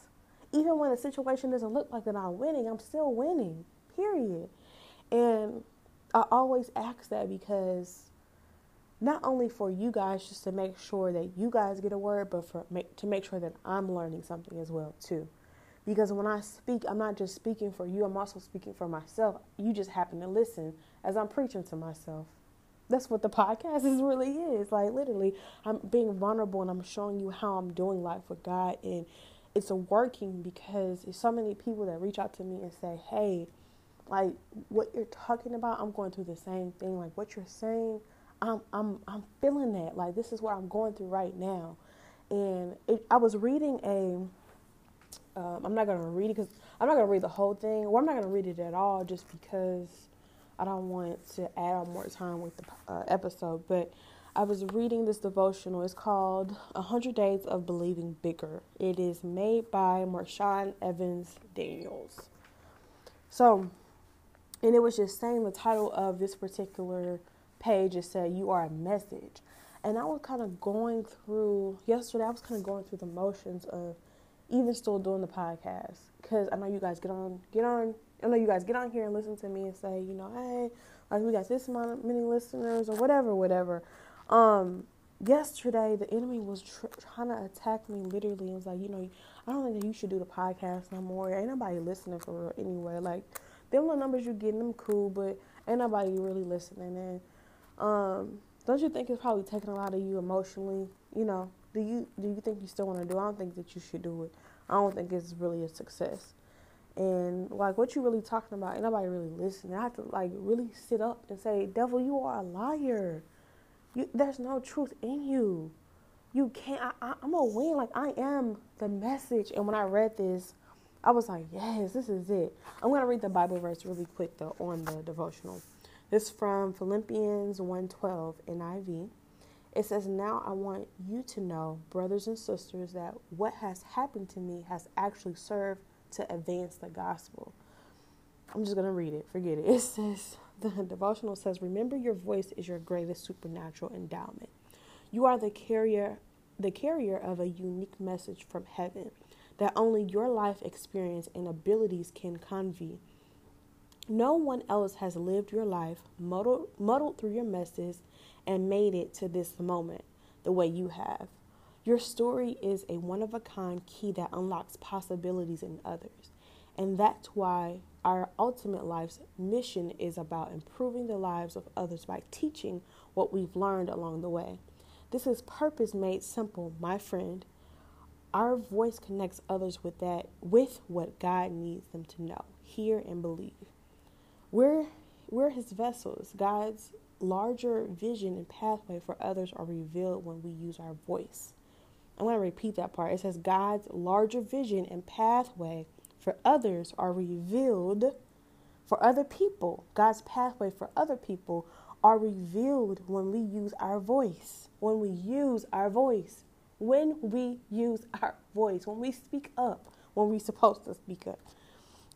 Even when the situation doesn't look like that I'm winning, I'm still winning. Period. And I always ask that because not only for you guys just to make sure that you guys get a word, but for make, to make sure that I'm learning something as well too. Because when I speak, I'm not just speaking for you, I'm also speaking for myself. You just happen to listen as I'm preaching to myself. That's what the podcast is really is. Like literally, I'm being vulnerable and I'm showing you how I'm doing life with God and it's working because there's so many people that reach out to me and say, "Hey, like what you're talking about, I'm going through the same thing. Like what you're saying, I'm I'm I'm feeling that. Like this is what I'm going through right now." And it, I was reading a. Um, I'm not gonna read it because I'm not gonna read the whole thing, or I'm not gonna read it at all, just because I don't want to add on more time with the uh, episode. But I was reading this devotional. It's called 100 Days of Believing Bigger. It is made by Marshawn Evans Daniels. So, and it was just saying the title of this particular page it said you are a message and i was kind of going through yesterday i was kind of going through the motions of even still doing the podcast because i know you guys get on get on i know you guys get on here and listen to me and say you know hey like we got this many listeners or whatever whatever um yesterday the enemy was tr- trying to attack me literally and was like you know i don't think that you should do the podcast no more ain't nobody listening for real anyway like them little numbers you're getting them cool, but ain't nobody really listening. And um, don't you think it's probably taking a lot of you emotionally? You know, do you do you think you still want to do? It? I don't think that you should do it. I don't think it's really a success. And like what you really talking about, ain't nobody really listening. I have to like really sit up and say, "Devil, you are a liar. You, there's no truth in you. You can't. I, I, I'm gonna win. Like I am the message." And when I read this, I was like, yes, this is it. I'm going to read the Bible verse really quick though on the devotional. This from Philippians 1:12 NIV. It says, "Now I want you to know, brothers and sisters, that what has happened to me has actually served to advance the gospel." I'm just going to read it. Forget it. It says, the devotional says, "Remember your voice is your greatest supernatural endowment. You are the carrier the carrier of a unique message from heaven." that only your life experience and abilities can convey. No one else has lived your life, muddled, muddled through your messes, and made it to this moment the way you have. Your story is a one of a kind key that unlocks possibilities in others. And that's why our ultimate life's mission is about improving the lives of others by teaching what we've learned along the way. This is purpose made simple, my friend. Our voice connects others with that with what God needs them to know, hear and believe. We're we're his vessels. God's larger vision and pathway for others are revealed when we use our voice. I'm going to repeat that part. It says God's larger vision and pathway for others are revealed for other people. God's pathway for other people are revealed when we use our voice. When we use our voice when we use our voice, when we speak up, when we're supposed to speak up.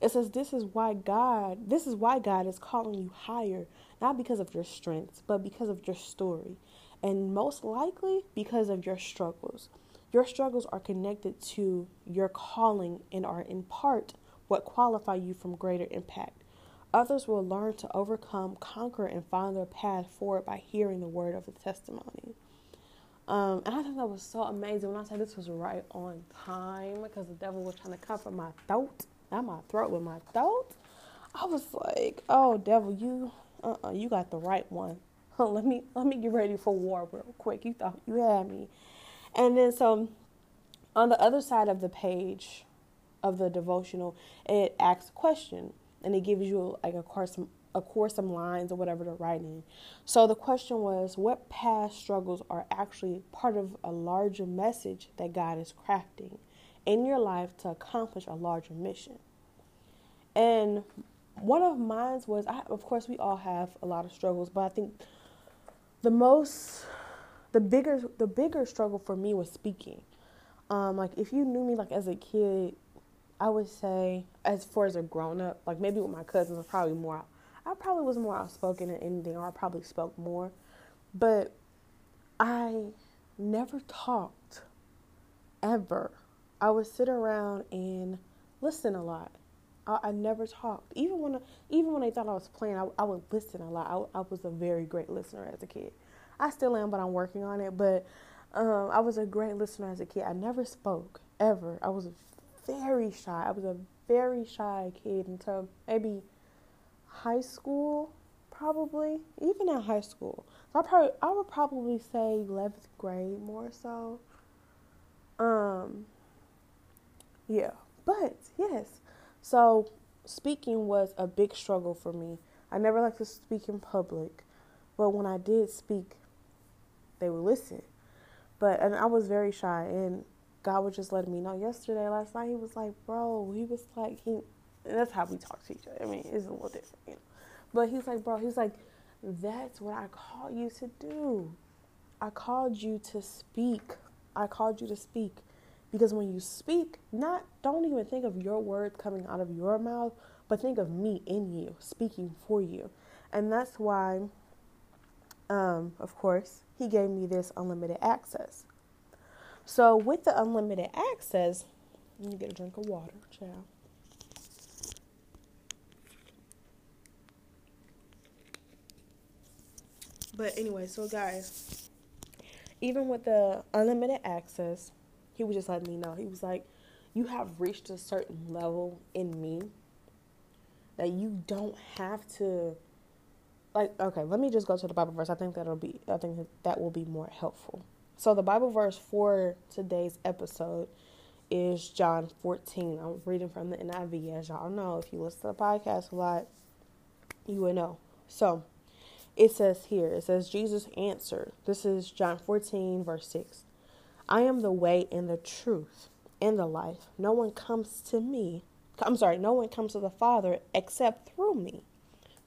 It says this is why God, this is why God is calling you higher, not because of your strengths, but because of your story. And most likely because of your struggles. Your struggles are connected to your calling and are in part what qualify you from greater impact. Others will learn to overcome, conquer, and find their path forward by hearing the word of the testimony. Um, and I think that was so amazing when I said this was right on time because the devil was trying to cover my throat, not my throat, but my throat. I was like, "Oh, devil, you, uh-uh, you got the right one. let me let me get ready for war real quick. You thought you had me." And then so, on the other side of the page of the devotional, it asks a question, and it gives you like a course of course some lines or whatever to write in. So the question was what past struggles are actually part of a larger message that God is crafting in your life to accomplish a larger mission. And one of mine was I, of course we all have a lot of struggles, but I think the most the bigger the bigger struggle for me was speaking. Um, like if you knew me like as a kid, I would say as far as a grown up, like maybe with my cousins, are probably more I probably was more outspoken than anything, or I probably spoke more. But I never talked ever. I would sit around and listen a lot. I, I never talked. Even when even when they thought I was playing, I, I would listen a lot. I, I was a very great listener as a kid. I still am, but I'm working on it. But um, I was a great listener as a kid. I never spoke ever. I was very shy. I was a very shy kid until maybe high school, probably even in high school. So I probably I would probably say eleventh grade more so. Um. Yeah, but yes. So speaking was a big struggle for me. I never liked to speak in public, but when I did speak, they would listen. But and I was very shy, and God was just letting me know. Yesterday, last night, He was like, "Bro," He was like, "He," that's how we talk to each other. I mean, it's a little different, you know. But He's like, "Bro," He's like, "That's what I called you to do. I called you to speak. I called you to speak." Because when you speak, not don't even think of your words coming out of your mouth, but think of me in you, speaking for you. And that's why, um, of course, he gave me this unlimited access. So with the unlimited access, let me get a drink of water, child. But anyway, so guys, even with the unlimited access, he was just letting me know. He was like, You have reached a certain level in me that you don't have to like okay, let me just go to the Bible verse. I think that'll be I think that will be more helpful. So the Bible verse for today's episode is John 14. I'm reading from the NIV. As y'all know, if you listen to the podcast a lot, you would know. So it says here, it says Jesus answered. This is John 14, verse 6. I am the way and the truth and the life. No one comes to me. I'm sorry, no one comes to the Father except through me.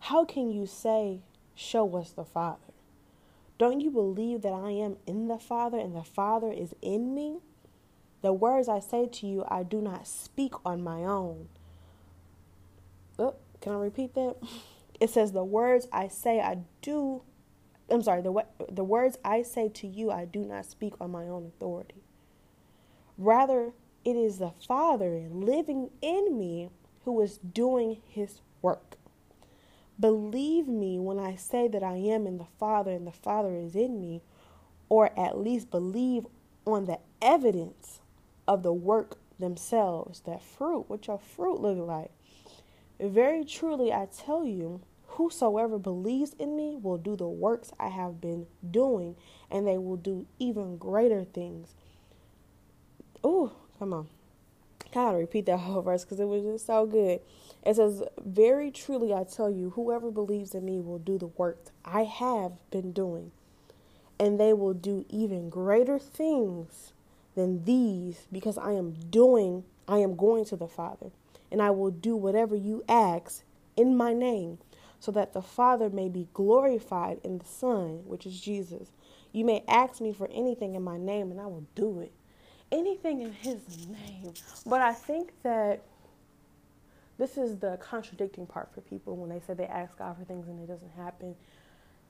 How can you say, Show us the Father? Don't you believe that I am in the Father and the Father is in me? The words I say to you, I do not speak on my own. Oh, can I repeat that? It says, The words I say, I do. I'm sorry, the, the words I say to you, I do not speak on my own authority. Rather, it is the Father living in me who is doing his work. Believe me when I say that I am in the Father and the Father is in me, or at least believe on the evidence of the work themselves, that fruit, what your fruit look like. Very truly I tell you, whosoever believes in me will do the works I have been doing, and they will do even greater things oh, come on. Kind of repeat that whole verse because it was just so good. It says, Very truly I tell you, whoever believes in me will do the work I have been doing, and they will do even greater things than these because I am doing, I am going to the Father, and I will do whatever you ask in my name, so that the Father may be glorified in the Son, which is Jesus. You may ask me for anything in my name, and I will do it anything in his name. But I think that this is the contradicting part for people when they say they ask God for things and it doesn't happen.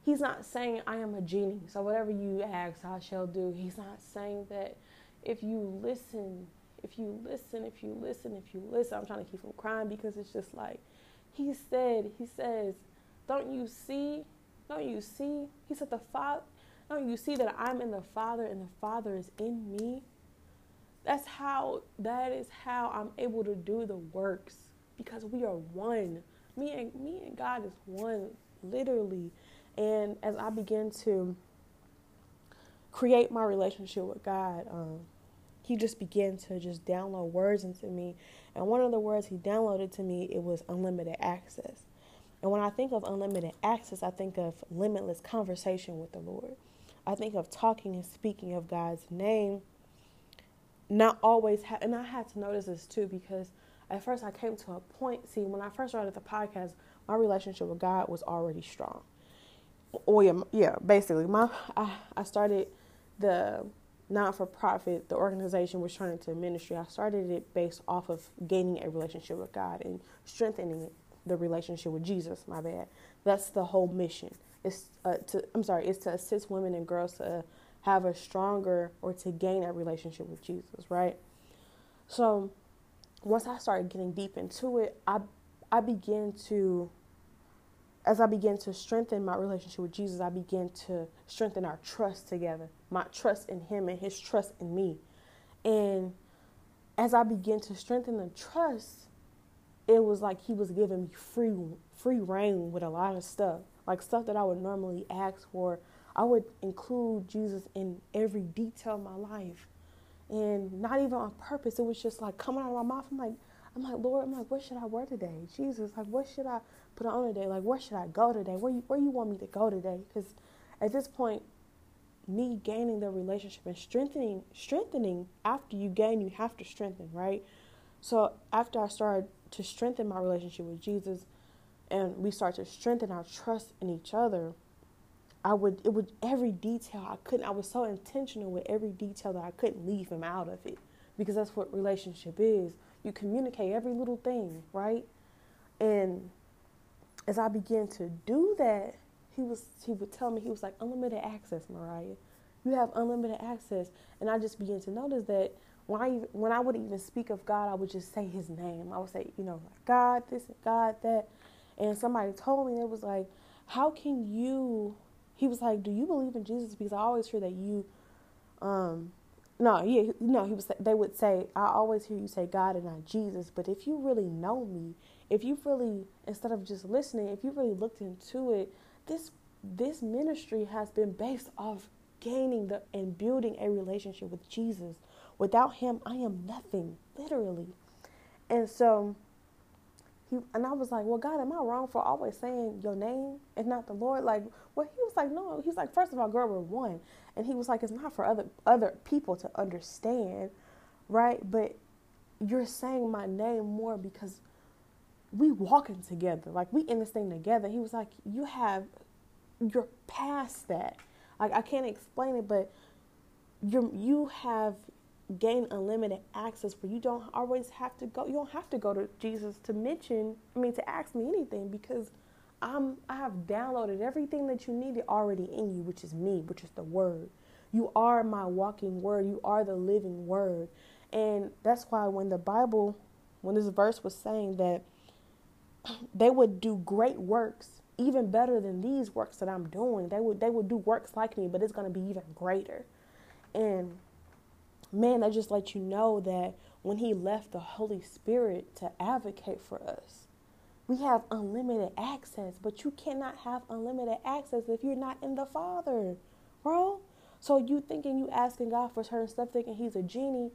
He's not saying, I am a genie, so whatever you ask, I shall do. He's not saying that if you listen, if you listen, if you listen, if you listen, I'm trying to keep from crying because it's just like, he said, he says, don't you see? Don't you see? He said, the Father, don't you see that I'm in the Father and the Father is in me? That's how that is how I'm able to do the works because we are one. Me and me and God is one literally. And as I begin to create my relationship with God, um, he just began to just download words into me. And one of the words he downloaded to me it was unlimited access. And when I think of unlimited access, I think of limitless conversation with the Lord. I think of talking and speaking of God's name not always and I had to notice this too because at first I came to a point. See, when I first started the podcast, my relationship with God was already strong. Oh yeah, yeah. Basically, my I, I started the not for profit, the organization was turning to ministry. I started it based off of gaining a relationship with God and strengthening the relationship with Jesus. My bad. That's the whole mission. It's uh, to I'm sorry. It's to assist women and girls to have a stronger or to gain a relationship with Jesus. Right. So once I started getting deep into it, I I began to as I began to strengthen my relationship with Jesus, I began to strengthen our trust together, my trust in Him and His trust in me. And as I began to strengthen the trust, it was like He was giving me free free reign with a lot of stuff, like stuff that I would normally ask for. I would include Jesus in every detail of my life, and not even on purpose. It was just like coming out of my mouth. I'm like, I'm like, Lord, I'm like, what should I wear today? Jesus, like, what should I put on today? Like, where should I go today? Where you, where you want me to go today? Because at this point, me gaining the relationship and strengthening, strengthening after you gain, you have to strengthen, right? So after I started to strengthen my relationship with Jesus, and we start to strengthen our trust in each other, I would it would every detail I couldn't I was so intentional with every detail that I couldn't leave him out of it because that's what relationship is. You communicate every little thing, right? And as I began to do that, he was he would tell me he was like unlimited access, Mariah. You have unlimited access, and I just began to notice that when I when I would even speak of God, I would just say His name. I would say, you know, God this, God that, and somebody told me it was like, how can you? He was like, do you believe in Jesus? Because I always hear that you, um, no, yeah, no, he was. They would say, I always hear you say God and not Jesus. But if you really know me, if you really, instead of just listening, if you really looked into it, this this ministry has been based off gaining the and building a relationship with Jesus. Without Him, I am nothing, literally. And so, he and I was like, "Well, God, am I wrong for always saying your name and not the Lord?" Like, well, he was like, "No." He's like, first of all, girl, we're one." And he was like, it's not for other other people to understand, right? But you're saying my name more because we walking together. Like we in this thing together. He was like, you have you're past that. Like I can't explain it, but you you have gained unlimited access where you don't always have to go you don't have to go to Jesus to mention I mean to ask me anything because I'm I have downloaded everything that you needed already in you, which is me, which is the word. You are my walking word. You are the living word. And that's why when the Bible, when this verse was saying that they would do great works, even better than these works that I'm doing, they would they would do works like me, but it's gonna be even greater. And man, that just let you know that when he left the Holy Spirit to advocate for us, we have unlimited access, but you cannot have unlimited access if you're not in the Father, bro. So you thinking you asking God for certain stuff, thinking He's a genie.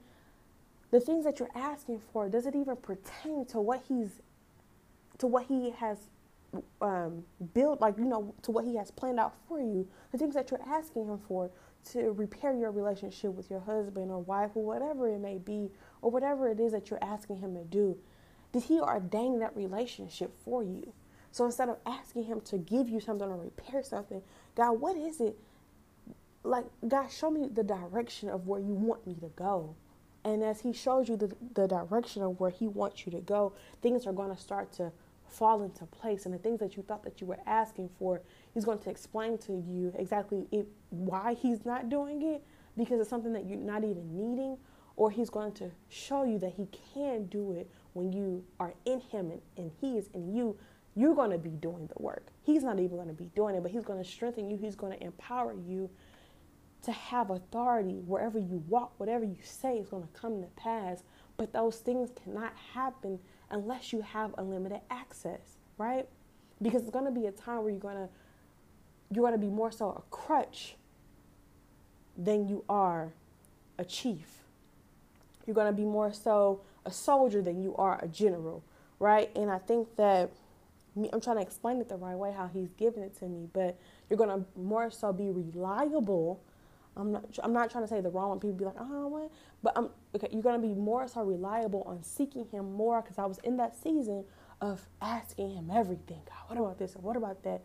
The things that you're asking for, does it even pertain to what He's, to what He has um, built, like you know, to what He has planned out for you? The things that you're asking Him for to repair your relationship with your husband or wife or whatever it may be, or whatever it is that you're asking Him to do did He ordain that relationship for you? So instead of asking Him to give you something or repair something, God, what is it? Like, God, show me the direction of where you want me to go. And as He shows you the, the direction of where He wants you to go, things are going to start to fall into place. And the things that you thought that you were asking for, He's going to explain to you exactly it, why He's not doing it because it's something that you're not even needing, or He's going to show you that He can do it when you are in Him and, and He is in you, you're going to be doing the work. He's not even going to be doing it, but He's going to strengthen you. He's going to empower you to have authority wherever you walk, whatever you say is going to come to pass. But those things cannot happen unless you have unlimited access, right? Because it's going to be a time where you're going to you're going to be more so a crutch than you are a chief. You're going to be more so a soldier than you are a general, right? And I think that I'm trying to explain it the right way how he's giving it to me, but you're gonna more so be reliable. I'm not. I'm not trying to say the wrong one. People be like, oh, what? But I'm okay. You're gonna be more so reliable on seeking Him more because I was in that season of asking Him everything. God, what about this what about that?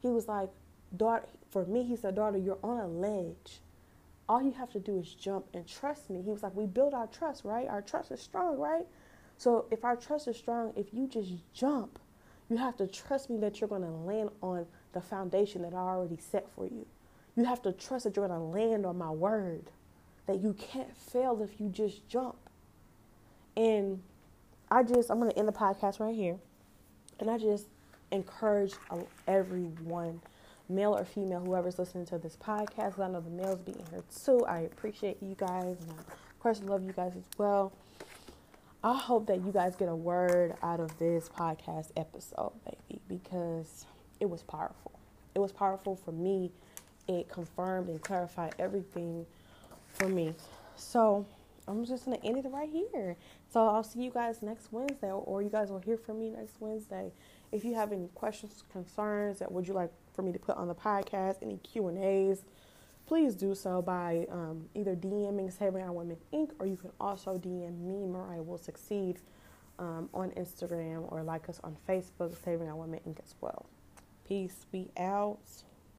He was like, daughter. For me, he said, daughter, you're on a ledge all you have to do is jump and trust me. He was like, we build our trust, right? Our trust is strong, right? So if our trust is strong, if you just jump, you have to trust me that you're going to land on the foundation that I already set for you. You have to trust that you're going to land on my word, that you can't fail if you just jump. And I just, I'm going to end the podcast right here. And I just encourage everyone male or female, whoever's listening to this podcast. I know the males being here too. I appreciate you guys, and I, of course, love you guys as well. I hope that you guys get a word out of this podcast episode, baby, because it was powerful. It was powerful for me. It confirmed and clarified everything for me. So I'm just gonna end it right here. So I'll see you guys next Wednesday, or you guys will hear from me next Wednesday. If you have any questions, concerns that would you like for me to put on the podcast, any Q and A's, please do so by um, either DMing Saving Our Women Inc. or you can also DM me, Mariah Will Succeed, um, on Instagram or like us on Facebook, Saving Our Women Inc. as well. Peace. We out.